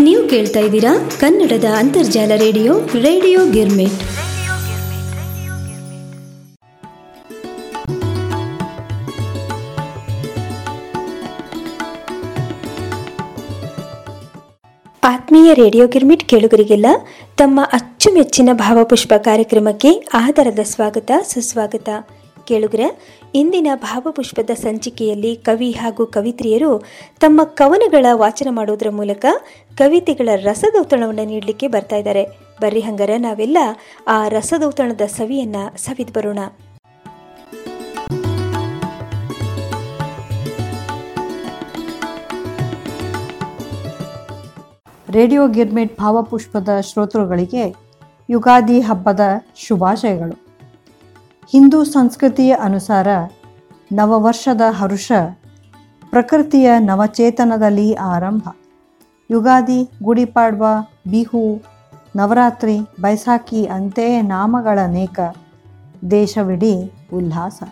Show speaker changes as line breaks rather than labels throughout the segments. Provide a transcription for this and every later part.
ನೀವು ಕೇಳ್ತಾ ಇದ್ದೀರಾ ಕನ್ನಡದ ಅಂತರ್ಜಾಲ ರೇಡಿಯೋ ರೇಡಿಯೋ ಗಿರ್ಮಿಟ್. ಆತ್ಮೀಯ ರೇಡಿಯೋ ಗಿರ್ಮಿಟ್ ಕೇಳುಗರಿಗೆಲ್ಲ ತಮ್ಮ ಅಚ್ಚುಮೆಚ್ಚಿನ ಭಾವಪುಷ್ಪ ಕಾರ್ಯಕ್ರಮಕ್ಕೆ ಆಧಾರದ ಸ್ವಾಗತ, ಸುಸ್ವಾಗತ. ಕೇಳುಗರ, ಇಂದಿನ ಭಾವಪುಷ್ಪದ ಸಂಚಿಕೆಯಲ್ಲಿ ಕವಿ ಹಾಗೂ ಕವಿತ್ರಿಯರು ತಮ್ಮ ಕವನಗಳ ವಾಚನ ಮಾಡೋದರ ಮೂಲಕ ಕವಿತೆಗಳ ರಸದೌತಣವನ್ನು ನೀಡಲಿಕ್ಕೆ ಬರ್ತಾ ಇದ್ದಾರೆ. ಬರ್ರಿ ಹಂಗರ ನಾವೆಲ್ಲ ಆ ರಸದೌತಣದ ಸವಿಯನ್ನ ಸವಿದು ಬರೋಣ.
ರೇಡಿಯೋ ಗಿರ್ಮಿಟ್ ಭಾವಪುಷ್ಪದ ಶ್ರೋತೃಗಳಿಗೆ ಯುಗಾದಿ ಹಬ್ಬದ ಶುಭಾಶಯಗಳು. ಹಿಂದೂ ಸಂಸ್ಕೃತಿಯ ಅನುಸಾರ ನವವರ್ಷದ ಹರುಷ ಪ್ರಕೃತಿಯ ನವಚೇತನದಲ್ಲಿ ಆರಂಭ. ಯುಗಾದಿ, ಗುಡಿಪಾಡ್ವ, ಬಿಹು, ನವರಾತ್ರಿ ಬೈಸಾಖಿ ಅಂತೆಯೇ ನಾಮಗಳನೇಕ ದೇಶವಿಡೀ ಉಲ್ಲಾಸ.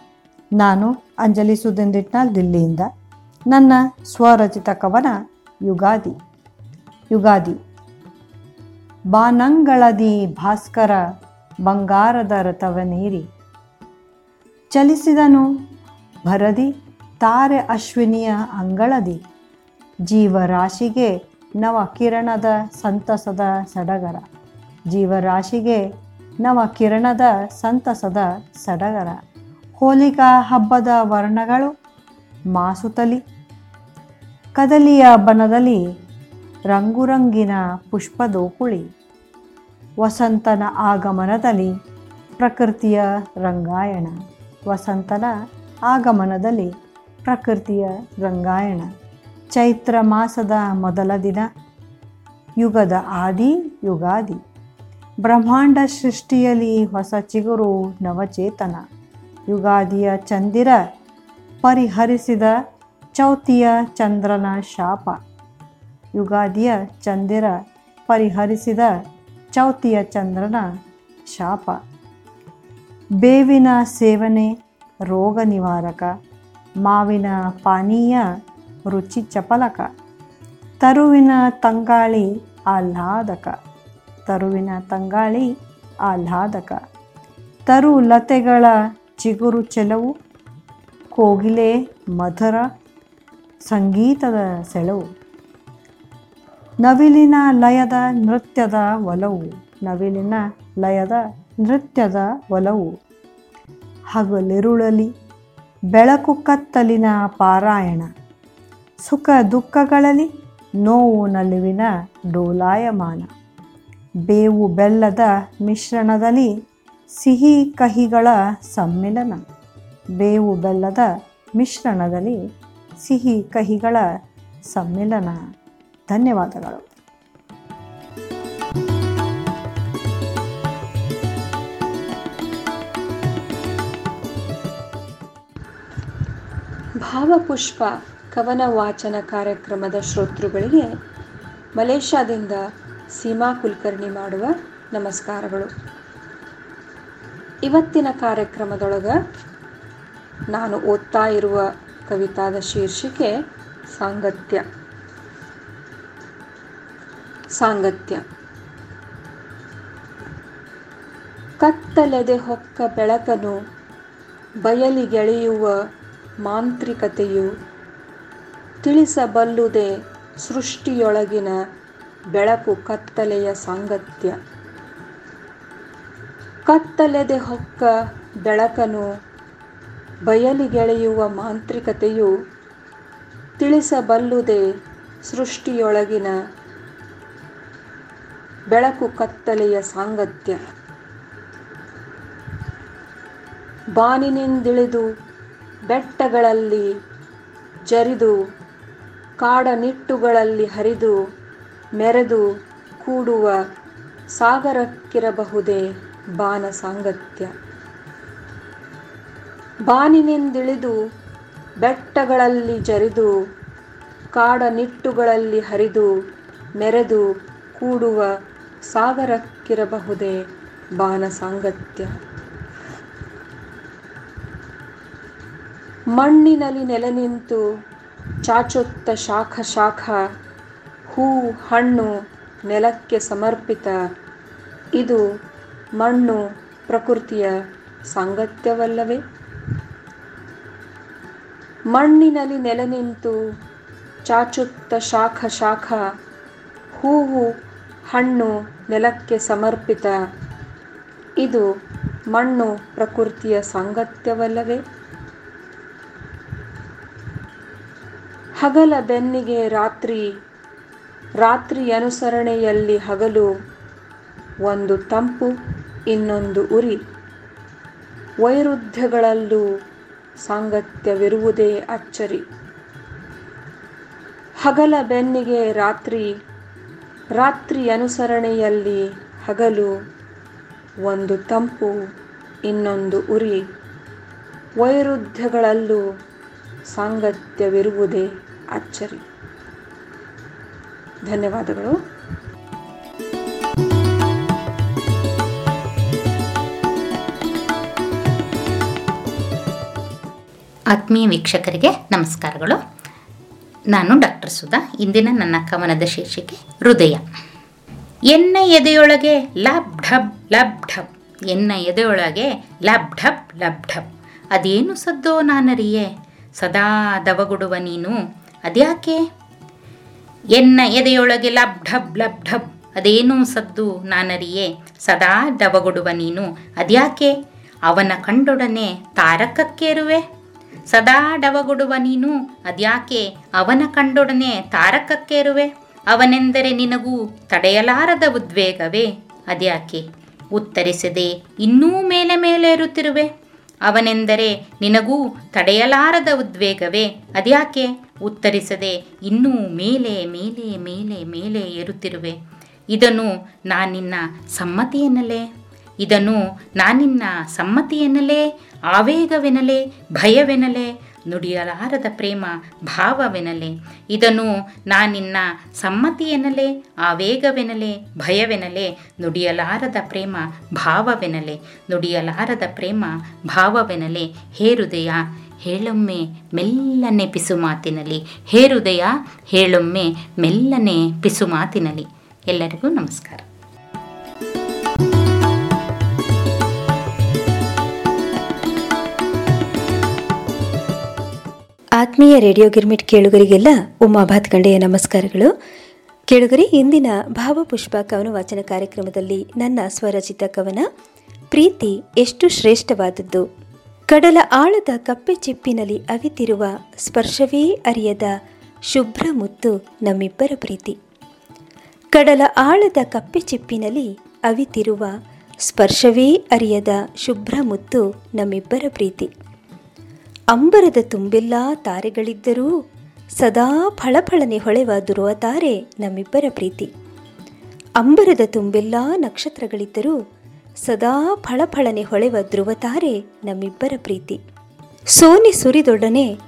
ನಾನು ಅಂಜಲಿ ಸುದಿಂದಿಟ್ನಾಲ್ ದಿಲ್ಲಿಯಿಂದ ನನ್ನ ಸ್ವರಚಿತ ಕವನ ಯುಗಾದಿ. ಯುಗಾದಿ. ಬಾನಂಗಳದಿ ಭಾಸ್ಕರ ಬಂಗಾರದ ರಥವನೇರಿ ಚಲಿಸಿದನು. ಭರದಿ, ತಾರೆ ಅಶ್ವಿನಿಯ ಅಂಗಳದಿ. ಜೀವರಾಶಿಗೆ ನವ ಕಿರಣದ ಸಂತಸದ ಸಡಗರ. ಜೀವರಾಶಿಗೆ ನವ ಕಿರಣದ ಸಂತಸದ ಸಡಗರ. ಹೋಲಿಕಾ ಹಬ್ಬದ ವರ್ಣಗಳು, ಮಾಸುತಲಿ. ಕದಲಿಯ ಬನದಲ್ಲಿ ರಂಗುರಂಗಿನ ಪುಷ್ಪದೋಕುಳಿ. ವಸಂತನ ಆಗಮನದಲ್ಲಿ ಪ್ರಕೃತಿಯ ರಂಗಾಯಣ. ವಸಂತನ ಆಗಮನದಲ್ಲಿ ಪ್ರಕೃತಿಯ ಗಂಗಾಯಣ. ಚೈತ್ರ ಮಾಸದ ಮೊದಲ ದಿನ, ಯುಗದ ಆದಿ ಯುಗಾದಿ. ಬ್ರಹ್ಮಾಂಡ ಸೃಷ್ಟಿಯಲ್ಲಿ ಹೊಸ ಚಿಗುರು ನವಚೇತನ. ಯುಗಾದಿಯ ಚಂದಿರ ಪರಿಹರಿಸಿದ ಚೌತಿಯ ಚಂದ್ರನ ಶಾಪ. ಯುಗಾದಿಯ ಚಂದಿರ ಪರಿಹರಿಸಿದ ಚೌತಿಯ ಚಂದ್ರನ ಶಾಪ. ಬೇವಿನ ಸೇವನೆ, ರೋಗ ನಿವಾರಕ, ಮಾವಿನ ಪಾನೀಯ, ರುಚಿ ಚಪಲಕ, ತರುವಿನ ತಂಗಾಳಿ ಆಹ್ಲಾದಕ, ತರುವಿನ ತಂಗಾಳಿ ಆಹ್ಲಾದಕ, ತರು ಲತೆಗಳ ಚಿಗುರು ಚೆಲವು, ಕೋಗಿಲೆ ಮಧುರ ಸಂಗೀತದ ಸೆಳವು, ನವಿಲಿನ ಲಯದ ನೃತ್ಯದ ಒಲವು, ನವಿಲಿನ ಲಯದ ನೃತ್ಯದ ಒಲವು. ಹಗಲಿರುಳಲಿ, ಬೆಳಕು ಕತ್ತಲಿನ ಪಾರಾಯಣ. ಸುಖ ದುಃಖಗಳಲ್ಲಿ ನೋವು ನಲಿವಿನ ಡೋಲಾಯಮಾನ. ಬೇವು ಬೆಲ್ಲದ ಮಿಶ್ರಣದಲ್ಲಿ ಸಿಹಿ ಕಹಿಗಳ ಸಮ್ಮಿಲನ. ಬೇವು ಬೆಲ್ಲದ ಮಿಶ್ರಣದಲ್ಲಿ ಸಿಹಿ ಕಹಿಗಳ ಸಮ್ಮಿಲನ. ಧನ್ಯವಾದಗಳು.
ಭಾವಪುಷ್ಪ ಕವನ ವಾಚನ ಕಾರ್ಯಕ್ರಮದ ಶ್ರೋತೃಗಳಿಗೆ ಮಲೇಷ್ಯಾದಿಂದ ಸೀಮಾ ಕುಲಕರ್ಣಿ ಮಾಡುವ ನಮಸ್ಕಾರಗಳು. ಇವತ್ತಿನ ಕಾರ್ಯಕ್ರಮದೊಳಗೆ ನಾನು ಓದ್ತಾ ಇರುವ ಕವಿತಾದ ಶೀರ್ಷಿಕೆ ಸಾಂಗತ್ಯ. ಸಾಂಗತ್ಯ. ಕತ್ತಲೆದೆ ಹೊಕ್ಕ ಬೆಳಕನು ಬಯಲಿಗೆಳೆಯುವ ಮಾಂತ್ರಿಕತೆಯು ತಿಳಿಸಬಲ್ಲುದೇ ಸೃಷ್ಟಿಯೊಳಗಿನ ಬೆಳಕು ಕತ್ತಲೆಯ ಸಾಂಗತ್ಯ. ಕತ್ತಲೆದೆ ಹೊಕ್ಕ ಬೆಳಕನು ಬಯಲಿಗೆಳೆಯುವ ಮಾಂತ್ರಿಕತೆಯು ತಿಳಿಸಬಲ್ಲುದೇ ಸೃಷ್ಟಿಯೊಳಗಿನ ಬೆಳಕು ಕತ್ತಲೆಯ ಸಾಂಗತ್ಯ. ಬಾನಿನಿಂದಿಳಿದು ಬೆಟ್ಟಗಳಲ್ಲಿ ಜರಿದು, ಕಾಡನಿಟ್ಟುಗಳಲ್ಲಿ ಹರಿದು, ಮೆರೆದು ಕೂಡುವ ಸಾಗರಕ್ಕಿರಬಹುದೇ ಬಾನ ಸಾಂಗತ್ಯ ಬಾನಿನಿಂದಿಳಿದು, ಬೆಟ್ಟಗಳಲ್ಲಿ ಜರಿದು, ಕಾಡನಿಟ್ಟುಗಳಲ್ಲಿ ಹರಿದು, ಮೆರೆದು ಕೂಡುವ ಸಾಗರಕ್ಕಿರಬಹುದೇ ಬಾನ ಸಾಂಗತ್ಯ ಮಣ್ಣಿನಲ್ಲಿ ನೆಲೆ ನಿಂತು ಚಾಚುತ್ತ ಶಾಖ ಶಾಖ,
ಹೂ, ಹಣ್ಣು ನೆಲಕ್ಕೆ ಸಮರ್ಪಿತ. ಇದು ಮಣ್ಣು ಪ್ರಕೃತಿಯ ಸಾಂಗತ್ಯವಲ್ಲವೇ? ಮಣ್ಣಿನಲ್ಲಿ ನೆಲೆ ನಿಂತು ಚಾಚುತ್ತ ಶಾಖ ಶಾಖ ಹೂವು ಹಣ್ಣು ನೆಲಕ್ಕೆ ಸಮರ್ಪಿತ. ಇದು ಮಣ್ಣು ಪ್ರಕೃತಿಯ ಸಾಂಗತ್ಯವಲ್ಲವೇ? ಹಗಲ ಬೆನ್ನಿಗೆ ರಾತ್ರಿ ರಾತ್ರಿ ಅನುಸರಣೆಯಲ್ಲಿ ಹಗಲು, ಒಂದು ತಂಪು, ಇನ್ನೊಂದು ಉರಿ. ವೈರುಧ್ಯಗಳಲ್ಲೂ ಸಾಂಗತ್ಯವಿರುವುದೇ ಅಚ್ಚರಿ. ಹಗಲ ಬೆನ್ನಿಗೆ ರಾತ್ರಿ ರಾತ್ರಿ ಅನುಸರಣೆಯಲ್ಲಿ ಹಗಲು, ಒಂದು ತಂಪು, ಇನ್ನೊಂದು ಉರಿ. ವೈರುಧ್ಯಗಳಲ್ಲೂ ಸಾಂಗತ್ಯವಿರುವುದೇ ಅಚ್ಚರಿ. ಧನ್ಯವಾದಗಳು.
ಆತ್ಮೀಯ ವೀಕ್ಷಕರಿಗೆ ನಮಸ್ಕಾರಗಳು. ನಾನು ಡಾಕ್ಟರ್ ಸುಧಾ, ಇಂದಿನ ನನ್ನ ಕವನದ ಶೀರ್ಷಿಕೆ ಹೃದಯ. ಎನ್ನ ಎದೆಯೊಳಗೆ ಲಬ್ ಢಬ್ ಲಬ್ ಢಬ್, ಎನ್ನ ಎದೆಯೊಳಗೆ ಲಬ್ ಢಬ್ ಲಬ್ ಢಬ್, ಅದೇನು ಸದ್ದೋ ನಾನರಿಯೇ, ಸದಾ ದವಗುಡುವ ನೀನು ಅದ್ಯಾಕೆ? ಎನ್ನ ಎದೆಯೊಳಗೆ ಲಬ್ ಢಬ್ ಲಬ್ ಢಬ್, ಅದೇನು ಸದ್ದು ನಾನರಿಯೇ? ಸದಾ ದಬಗೊಡುವ ನೀನು, ಅದ್ಯಾಕೆ? ಅವನ ಕಂಡೊಡನೆ ತಾರಕಕ್ಕೇರುವೆ? ಸದಾ ಡವಗೊಡುವ ನೀನು, ಅದ್ಯಾಕೆ? ಅವನ ಕಂಡೊಡನೆ ತಾರಕಕ್ಕೇರುವೆ? ಅವನೆಂದರೆ ನಿನಗೂ ತಡೆಯಲಾರದ ಉದ್ವೇಗವೇ? ಅದ್ಯಾಕೆ? ಉತ್ತರಿಸದೆ ಇನ್ನೂ ಮೇಲೆ ಮೇಲೇರುತ್ತಿರುವೆ. ಅವನೆಂದರೆ ನಿನಗೂ ತಡೆಯಲಾರದ ಉದ್ವೇಗವೇ? ಅದ್ಯಾಕೆ? ಉತ್ತರಿಸದೆ, ಇನ್ನೂ ಮೇಲೆ ಮೇಲೆ ಮೇಲೆ ಮೇಲೆ ಏರುತ್ತಿರುವೆ. ಇದನ್ನು ನಾನಿನ್ನ ಸಮ್ಮತಿಯೆನ್ನಲೇ? ಇದನ್ನು ನಾನಿನ್ನ ಸಮ್ಮತಿಯೆನ್ನಲೇ? ಆವೇಗವೆನಲೇ ಭಯವೆನಲೆ ನುಡಿಯಲಾರದ ಪ್ರೇಮ ಭಾವವೆನಲೆ ಇದನ್ನು ನಾನಿನ್ನ ಸಮ್ಮತಿಯೆನಲೆ ಆವೇಗವೆನಲೆ ಭಯವೆನಲೆ ನುಡಿಯಲಾರದ ಪ್ರೇಮ ಭಾವವೆನಲೆ ನುಡಿಯಲಾರದ ಪ್ರೇಮ ಭಾವವೆನಲೆ ಹೇರುದಯ ಹೇಳೊಮ್ಮೆ ಮೆಲ್ಲನೆ ಪಿಸು ಮಾತಿನಲ್ಲಿ ಹೇ ಹೃದಯ, ಹೇಳೊಮ್ಮೆ ಮೆಲ್ಲನೆ ಪಿಸು ಮಾತಿನಲ್ಲಿ ಎಲ್ಲರಿಗೂ ನಮಸ್ಕಾರ.
ಆತ್ಮೀಯ ರೇಡಿಯೋ ಗಿರ್ಮಿಟ್ ಕೇಳುಗರಿಗೆಲ್ಲ ಉಮಾ ಭಾತ್ಕಂಡೆಯ ನಮಸ್ಕಾರಗಳು. ಕೇಳುಗರಿ, ಇಂದಿನ ಭಾವಪುಷ್ಪ ಕವನ ವಾಚನ ಕಾರ್ಯಕ್ರಮದಲ್ಲಿ ನನ್ನ ಸ್ವರಚಿತ ಕವನ, ಪ್ರೀತಿ ಎಷ್ಟು ಶ್ರೇಷ್ಠವಾದದ್ದು ಕಡಲ ಆಳದ ಕಪ್ಪೆ ಚಿಪ್ಪಿನಲ್ಲಿ ಅವಿತಿರುವ ಸ್ಪರ್ಶವೇ ಅರಿಯದ ಶುಭ್ರ ಮುತ್ತು ನಮ್ಮಿಬ್ಬರ ಪ್ರೀತಿ. ಕಡಲ ಆಳದ ಕಪ್ಪೆ ಚಿಪ್ಪಿನಲ್ಲಿ ಅವಿತಿರುವ ಸ್ಪರ್ಶವೇ ಅರಿಯದ ಶುಭ್ರ ಮುತ್ತು ನಮ್ಮಿಬ್ಬರ ಪ್ರೀತಿ. ಅಂಬರದ ತುಂಬೆಲ್ಲ ತಾರೆಗಳಿದ್ದರೂ ಸದಾ ಫಳಫಳನೆ ಹೊಳೆವ ದುರುವ ತಾರೆ ನಮ್ಮಿಬ್ಬರ ಪ್ರೀತಿ. ಅಂಬರದ ತುಂಬೆಲ್ಲ ನಕ್ಷತ್ರಗಳಿದ್ದರೂ ಸದಾ ಫಳಫಳನೆ ಹೊಳೆವ ಧ್ರುವ ತಾರೆ ನಮ್ಮಿಬ್ಬರ ಪ್ರೀತಿ. ಸೋನೆ ಸುರಿದೊಡನೆ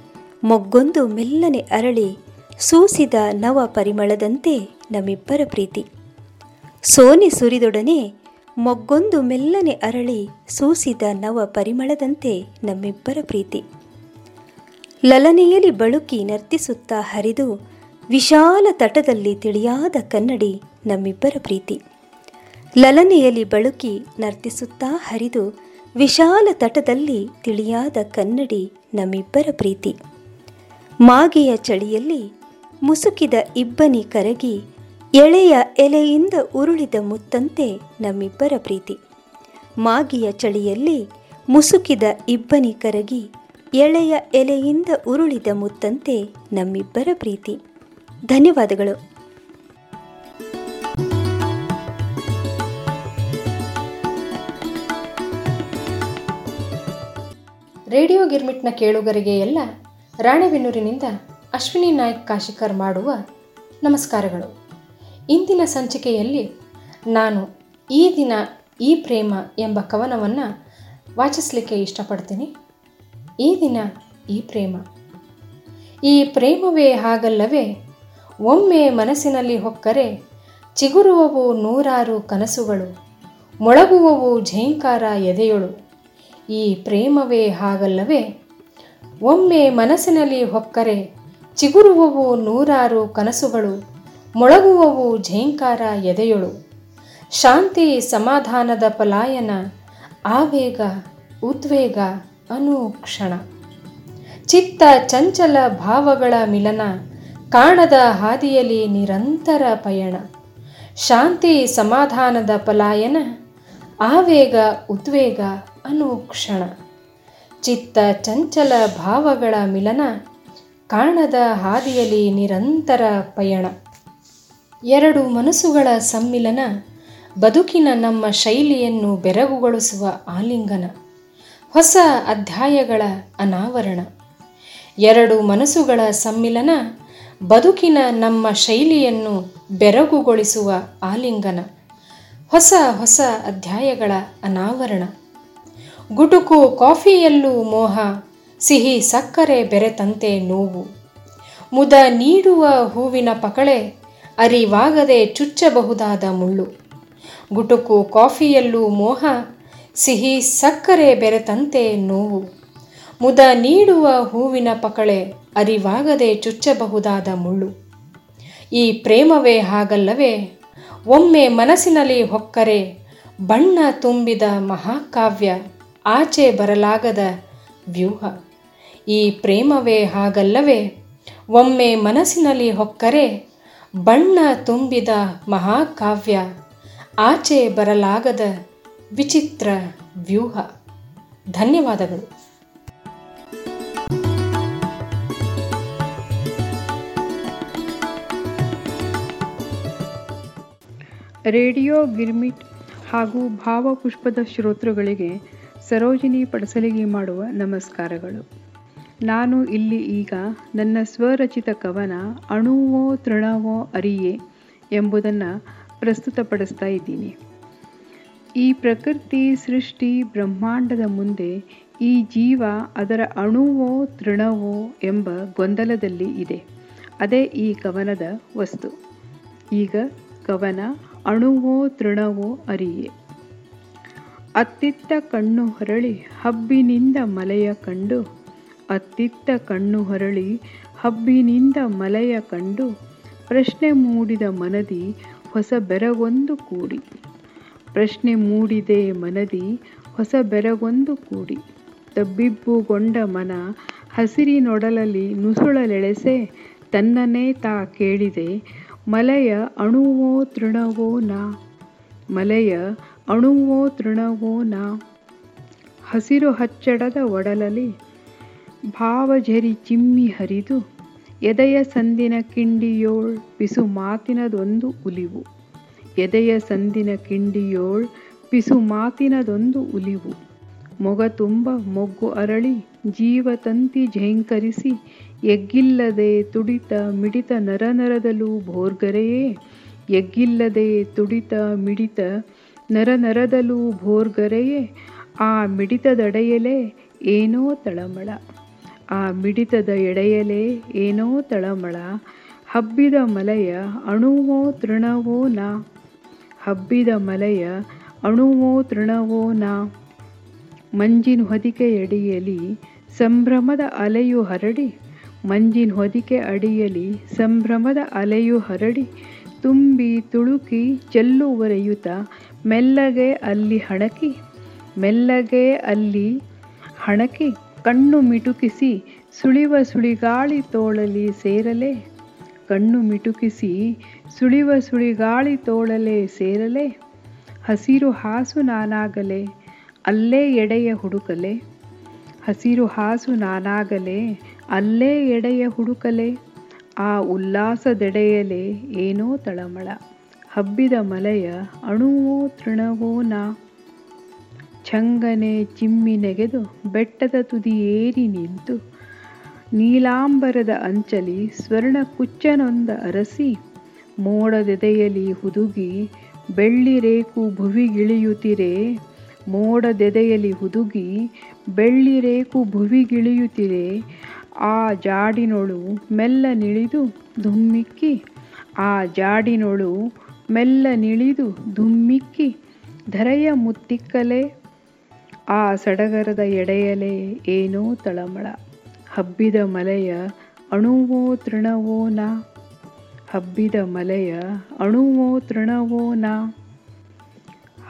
ಮೊಗ್ಗೊಂದು ಮೆಲ್ಲನೆ ಅರಳಿ ಸೂಸಿದ ನವ ಪರಿಮಳದಂತೆ ನಮ್ಮಿಬ್ಬರ ಪ್ರೀತಿ. ಸೋನೆ ಸುರಿದೊಡನೆ ಮೊಗ್ಗೊಂದು ಮೆಲ್ಲನೆ ಅರಳಿ ಸೂಸಿದ ನವ ಪರಿಮಳದಂತೆ ನಮ್ಮಿಬ್ಬರ ಪ್ರೀತಿ. ಲಲನೆಯಲ್ಲಿ ಬಳುಕಿ ನರ್ತಿಸುತ್ತಾ ಹರಿದು ವಿಶಾಲ ತಟದಲ್ಲಿ ತಿಳಿಯಾದ ಕನ್ನಡಿ ನಮ್ಮಿಬ್ಬರ ಪ್ರೀತಿ. ಲಲನೆಯಲ್ಲಿ ಬಳುಕಿ ನರ್ತಿಸುತ್ತಾ ಹರಿದು ವಿಶಾಲ ತಟದಲ್ಲಿ ತಿಳಿಯಾದ ಕನ್ನಡಿ ನಮ್ಮಿಬ್ಬರ ಪ್ರೀತಿ. ಮಾಗಿಯ ಚಳಿಯಲ್ಲಿ ಮುಸುಕಿದ ಇಬ್ಬನಿ ಕರಗಿ ಎಳೆಯ ಎಲೆಯಿಂದ ಉರುಳಿದ ಮುತ್ತಂತೆ ನಮ್ಮಿಬ್ಬರ ಪ್ರೀತಿ. ಮಾಗಿಯ ಚಳಿಯಲ್ಲಿ ಮುಸುಕಿದ ಇಬ್ಬನಿ ಕರಗಿ ಎಳೆಯ ಎಲೆಯಿಂದ ಉರುಳಿದ ಮುತ್ತಂತೆ ನಮ್ಮಿಬ್ಬರ ಪ್ರೀತಿ. ಧನ್ಯವಾದಗಳು.
ರೇಡಿಯೋ ಗಿರ್ಮಿಟ್ನ ಕೇಳುಗರಿಗೆ ಎಲ್ಲ ರಾಣೆಬೆನ್ನೂರಿನಿಂದ ಅಶ್ವಿನಿ ನಾಯ್ಕ್ ಕಾಶಿಕರ್ ಮಾಡುವ ನಮಸ್ಕಾರಗಳು. ಇಂದಿನ ಸಂಚಿಕೆಯಲ್ಲಿ ನಾನು ಈ ದಿನ ಈ ಪ್ರೇಮ ಎಂಬ ಕವನವನ್ನು ವಾಚಿಸಲಿಕ್ಕೆ ಇಷ್ಟಪಡ್ತೀನಿ. ಈ ದಿನ ಈ ಪ್ರೇಮ. ಈ ಪ್ರೇಮವೇ ಹಾಗಲ್ಲವೇ? ಒಮ್ಮೆ ಮನಸ್ಸಿನಲ್ಲಿ ಹೊಕ್ಕರೆ ಚಿಗುರುವವು ನೂರಾರು ಕನಸುಗಳು, ಮೊಳಗುವವು ಝೇಂಕಾರ ಎದೆಯೊಳು. ಈ ಪ್ರೇಮವೇ ಹಾಗಲ್ಲವೇ? ಒಮ್ಮೆ ಮನಸ್ಸಿನಲ್ಲಿ ಹೊಕ್ಕರೆ ಚಿಗುರುವವು ನೂರಾರು ಕನಸುಗಳು, ಮೊಳಗುವವು ಝೇಂಕಾರ ಎದೆಯೊಳು. ಶಾಂತಿ ಸಮಾಧಾನದ ಪಲಾಯನ, ಆವೇಗ, ಉದ್ವೇಗ ಅನುಕ್ಷಣ. ಚಿತ್ತ ಚಂಚಲ ಭಾವಗಳ ಮಿಲನ, ಕಾಣದ ಹಾದಿಯಲ್ಲಿ ನಿರಂತರ ಪಯಣ. ಶಾಂತಿ ಸಮಾಧಾನದ ಪಲಾಯನ, ಆವೇಗ ಉದ್ವೇಗ ಅನುಕ್ಷಣ. ಚಿತ್ತ ಚಂಚಲ ಭಾವಗಳ ಮಿಲನ, ಕಾಣದ ಹಾದಿಯಲ್ಲಿ ನಿರಂತರ ಪಯಣ. ಎರಡು ಮನಸ್ಸುಗಳ ಸಮ್ಮಿಲನ, ಬದುಕಿನ ನಮ್ಮ ಶೈಲಿಯನ್ನು ಬೆರಗುಗೊಳಿಸುವ ಆಲಿಂಗನ. ಹೊಸ ಅಧ್ಯಾಯಗಳ ಅನಾವರಣ. ಎರಡು ಮನಸ್ಸುಗಳ ಸಮ್ಮಿಲನ ಬದುಕಿನ ನಮ್ಮ ಶೈಲಿಯನ್ನು ಬೆರಗುಗೊಳಿಸುವ ಆಲಿಂಗನ. ಹೊಸ ಹೊಸ ಅಧ್ಯಾಯಗಳ ಅನಾವರಣ. ಗುಟುಕು ಕಾಫಿಯಲ್ಲೂ ಮೋಹ, ಸಿಹಿ ಸಕ್ಕರೆ ಬೆರೆತಂತೆ ನೋವು. ಮುದ ನೀಡುವ ಹೂವಿನ ಪಕಳೆ ಅರಿವಾಗದೆ ಚುಚ್ಚಬಹುದಾದ ಮುಳ್ಳು. ಗುಟುಕು ಕಾಫಿಯಲ್ಲೂ ಮೋಹ ಸಿಹಿ ಸಕ್ಕರೆ ಬೆರೆತಂತೆ ನೋವು. ಮುದ ನೀಡುವ ಹೂವಿನ ಪಕಳೆ ಅರಿವಾಗದೆ ಚುಚ್ಚಬಹುದಾದ ಮುಳ್ಳು. ಈ ಪ್ರೇಮವೇ ಹಾಗಲ್ಲವೇ? ಒಮ್ಮೆ ಮನಸ್ಸಿನಲ್ಲಿ ಹೊಕ್ಕರೆ ಬಣ್ಣ ತುಂಬಿದ ಮಹಾಕಾವ್ಯ, ಆಚೆ ಬರಲಾಗದ ವ್ಯೂಹ. ಈ ಪ್ರೇಮವೇ ಹಾಗಲ್ಲವೇ? ಒಮ್ಮೆ ಮನಸ್ಸಿನಲ್ಲಿ ಹೊಕ್ಕರೆ ಬಣ್ಣ ತುಂಬಿದ ಮಹಾಕಾವ್ಯ, ಆಚೆ ಬರಲಾಗದ ವಿಚಿತ್ರ ವ್ಯೂಹ. ಧನ್ಯವಾದಗಳು.
ರೇಡಿಯೋ ಗಿರ್ಮಿಟ್ ಹಾಗೂ ಭಾವಪುಷ್ಪದ ಶ್ರೋತೃಗಳಿಗೆ ಸರೋಜಿನಿ ಪಡಸಲಿಗೆ ಮಾಡುವ ನಮಸ್ಕಾರಗಳು. ನಾನು ಇಲ್ಲಿ ಈಗ ನನ್ನ ಸ್ವರಚಿತ ಕವನ ಅಣುವೋ ತೃಣವೋ ಅರಿಯೇ ಎಂಬುದನ್ನು ಪ್ರಸ್ತುತಪಡಿಸ್ತಾ ಇದ್ದೀನಿ. ಈ ಪ್ರಕೃತಿ ಸೃಷ್ಟಿ ಬ್ರಹ್ಮಾಂಡದ ಮುಂದೆ ಈ ಜೀವ ಅದರ ಅಣುವೋ ತೃಣವೋ ಎಂಬ ಗೊಂದಲದಲ್ಲಿ ಇದೆ. ಅದೇ ಈ ಕವನದ ವಸ್ತು. ಈಗ ಕವನ ಅಣುವೋ ತೃಣವೋ ಅರಿಯೇ. ಅತ್ತಿತ್ತ ಕಣ್ಣು ಹೊರಳಿ ಹಬ್ಬಿನಿಂದ ಮಲೆಯ ಕಂಡು, ಅತ್ತಿತ್ತ ಕಣ್ಣು ಹೊರಳಿ ಹಬ್ಬಿನಿಂದ ಮಲೆಯ ಕಂಡು, ಪ್ರಶ್ನೆ ಮೂಡಿದ ಮನದಿ ಹೊಸ ಬೆರಗೊಂದು ಕೂಡಿ. ಪ್ರಶ್ನೆ ಮೂಡಿದೆ ಮನದಿ, ಹೊಸ ಬೆರಗೊಂದು ಕೂಡಿ. ತಬ್ಬಿಬ್ಬುಗೊಂಡ ಮನ, ಹಸಿರಿನೊಡಲಲ್ಲಿ ನುಸುಳಲೆಳೆಸೆ ತನ್ನನೇ ತಾ ಕೇಳಿದೆ, ಮಲೆಯ ಅಣುವೋ ತೃಣವೋ ನಾ. ಮಲೆಯ ಅಣುವೋ ತೃಣವೋ ನಾ. ಹಸಿರು ಹಚ್ಚಡದ ಒಡಲಲಿ ಭಾವಝರಿ ಚಿಮ್ಮಿ ಹರಿದು, ಎದೆಯ ಸಂದಿನ ಕಿಂಡಿಯೋಳ್ ಬಿಸು ಮಾತಿನದೊಂದು ಉಲಿವು. ಎದೆಯ ಸಂದಿನ ಕಿಂಡಿಯೋಳ್ ಪಿಸು ಮಾತಿನದೊಂದು ಉಲಿವು. ಮೊಗ ತುಂಬ ಮೊಗ್ಗು ಅರಳಿ ಜೀವತಂತಿ ಝೇಂಕರಿಸಿ, ಎಗ್ಗಿಲ್ಲದೆ ತುಡಿತ ಮಿಡಿತ ನರನರದಲ್ಲೂ ಭೋರ್ಗರೆಯೇ, ಎಗ್ಗಿಲ್ಲದೆ ತುಡಿತ ಮಿಡಿತ ನರನರದಲ್ಲೂ ಭೋರ್ಗರೆಯೇ, ಆ ಮಿಡಿತದಡೆಯಲೆ ಏನೋ ತಳಮಳ. ಆ ಮಿಡಿತದ ಎಡೆಯಲೆ ಏನೋ ತಳಮಳ. ಹಬ್ಬಿದ ಮಲೆಯ ಅಣುವೋ ತೃಣವೋ ನಾ ಹಬ್ಬಿದ ಮಲೆಯ ಅಣುವೋ ತೃಣವೋ ನಾ. ಮಂಜಿನ ಹೊದಿಕೆ ಅಡಿಯಲಿ ಸಂಭ್ರಮದ ಅಲೆಯು ಹರಡಿ. ಮಂಜಿನ ಹೊದಿಕೆ ಅಡಿಯಲಿ ಸಂಭ್ರಮದ ಅಲೆಯು ಹರಡಿ. ತುಂಬಿ ತುಳುಕಿ ಚೆಲ್ಲುವರೆಯುತ್ತ ಮೆಲ್ಲಗೆ ಅಲ್ಲಿ ಹಣಕಿ. ಮೆಲ್ಲಗೆ ಅಲ್ಲಿ ಹಣಕಿ. ಕಣ್ಣು ಮಿಟುಕಿಸಿ ಸುಳಿವ ಸುಳಿಗಾಳಿ ತೋಳಲಿ ಸೇರಲೆ. ಕಣ್ಣು ಮಿಟುಕಿಸಿ ಸುಳಿವ ಸುಳಿಗಾಳಿ ತೋಳಲೆ ಸೇರಲೆ, ಹಸಿರು ಹಾಸು ನಾನಾಗಲೆ, ಅಲ್ಲೇ ಎಡೆಯ ಹುಡುಕಲೆ. ಹಸಿರು ಹಾಸು ನಾನಾಗಲೆ, ಅಲ್ಲೇ ಎಡೆಯ ಹುಡುಕಲೆ. ಆ ಉಲ್ಲಾಸದೆಡೆಯಲೆ ಏನೋ ತಳಮಳ, ಹಬ್ಬಿದ ಮಲೆಯ ಅಣುವೋ ತೃಣವೋ ನಾ. ಛಂಗನೆ ಚಿಮ್ಮಿ ನೆಗೆದು ಬೆಟ್ಟದ ತುದಿ ಏರಿ ನಿಂತು, ನೀಲಾಂಬರದ ಅಂಚಲಿ ಸ್ವರ್ಣ ಕುಚ್ಚನೊಂದ ಅರಸಿ. ಮೋಡದೆದೆಯಲಿ ಹುದುಗಿ, ಬೆಳ್ಳಿ ರೇಕು ಭುವಿಗಿಳಿಯುತ್ತಿರೆ? ಮೋಡದೆದೆಯಲಿ ಹುದುಗಿ, ಬೆಳ್ಳಿ ರೇಕು ಭುವಿಗಿಳಿಯುತ್ತಿರೆ? ಆ ಜಾಡಿನೊಳು ಮೆಲ್ಲ ನಿಳಿದು ಧುಮ್ಮಿಕ್ಕಿ, ಆ ಜಾಡಿನೊಳು ಮೆಲ್ಲ ನಿಳಿದು ಧುಮ್ಮಿಕ್ಕಿ, ಧರೆಯ ಮುತ್ತಿಕ್ಕಲೆ, ಆ ಸಡಗರದ ಎಡೆಯಲೆ ಏನೋ ತಳಮಳ, ಹಬ್ಬಿದ ಮಲೆಯ ಅಣುವೋ ತೃಣವೋ ನಾ. ಹಬ್ಬಿದ ಮಲೆಯ ಅಣುವೋ ತೃಣವೋ ನಾ.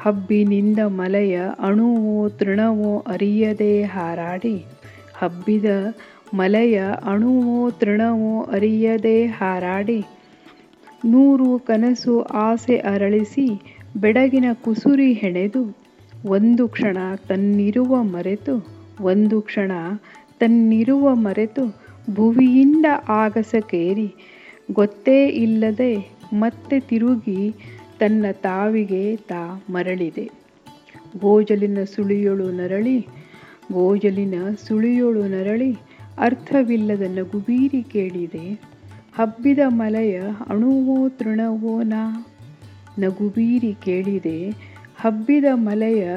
ಹಬ್ಬಿನಿಂದ ಮಲೆಯ ಅಣುವೋ ತೃಣವೋ ಅರಿಯದೆ ಹಾರಾಡಿ. ಹಬ್ಬಿದ ಮಲೆಯ ಅಣುವೋ ತೃಣವೋ ಅರಿಯದೆ ಹಾರಾಡಿ. ನೂರು ಕನಸು ಆಸೆ ಅರಳಿಸಿ ಬೆಡಗಿನ ಕುಸುರಿ ಹೆಣೆದು. ಒಂದು ಕ್ಷಣ ತನ್ನಿರುವ ಮರೆತು, ಒಂದು ಕ್ಷಣ ತನ್ನಿರುವ ಮರೆತು ಭುವಿಯಿಂದ ಆಗಸಕೇರಿ. ಗೊತ್ತೇ ಇಲ್ಲದೆ ಮತ್ತೆ ತಿರುಗಿ ತನ್ನ ತಾವಿಗೆ ತಾ ಮರಳಿದೆ. ಗೋಜಲಿನ ಸುಳಿಯೊಳು ನರಳಿ, ಗೋಜಲಿನ ಸುಳಿಯೊಳು ನರಳಿ ಅರ್ಥವಿಲ್ಲದ ನಗುಬೀರಿ ಕೇಳಿದೆ. ಹಬ್ಬಿದ ಮಲೆಯ ಅಣುವೋ ತೃಣವೋ ನಾ? ನಗುಬೀರಿ ಕೇಳಿದೆ. ಹಬ್ಬಿದ ಮಲೆಯ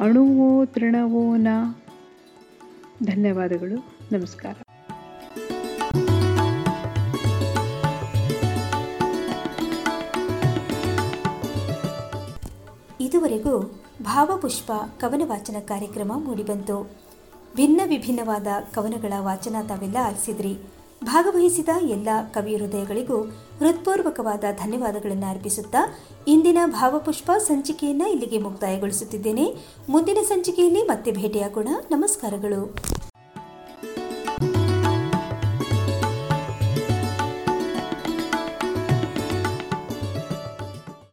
ಅಣುವೋ ತೃಣವೋ ನಾ? ಧನ್ಯವಾದಗಳು. ನಮಸ್ಕಾರ.
ಇದುವರೆಗೂ ಭಾವಪುಷ್ಪ ಕವನ ವಾಚನ ಕಾರ್ಯಕ್ರಮ ಮೂಡಿಬಂತು. ಭಿನ್ನ ವಿಭಿನ್ನವಾದ ಕವನಗಳ ವಾಚನ ತಾವೆಲ್ಲ ಆಲಿಸಿದ್ರಿ. ಭಾಗವಹಿಸಿದ ಎಲ್ಲ ಕವಿ ಹೃದಯಗಳಿಗೂ ಹೃತ್ಪೂರ್ವಕವಾದ ಧನ್ಯವಾದಗಳನ್ನು ಅರ್ಪಿಸುತ್ತಾ ಇಂದಿನ ಭಾವಪುಷ್ಪ ಸಂಚಿಕೆಯನ್ನು ಇಲ್ಲಿಗೆ ಮುಕ್ತಾಯಗೊಳಿಸುತ್ತಿದ್ದೇನೆ. ಮುಂದಿನ ಸಂಚಿಕೆಯಲ್ಲಿ ಮತ್ತೆ ಭೇಟಿಯಾಗೋಣ. ನಮಸ್ಕಾರಗಳು.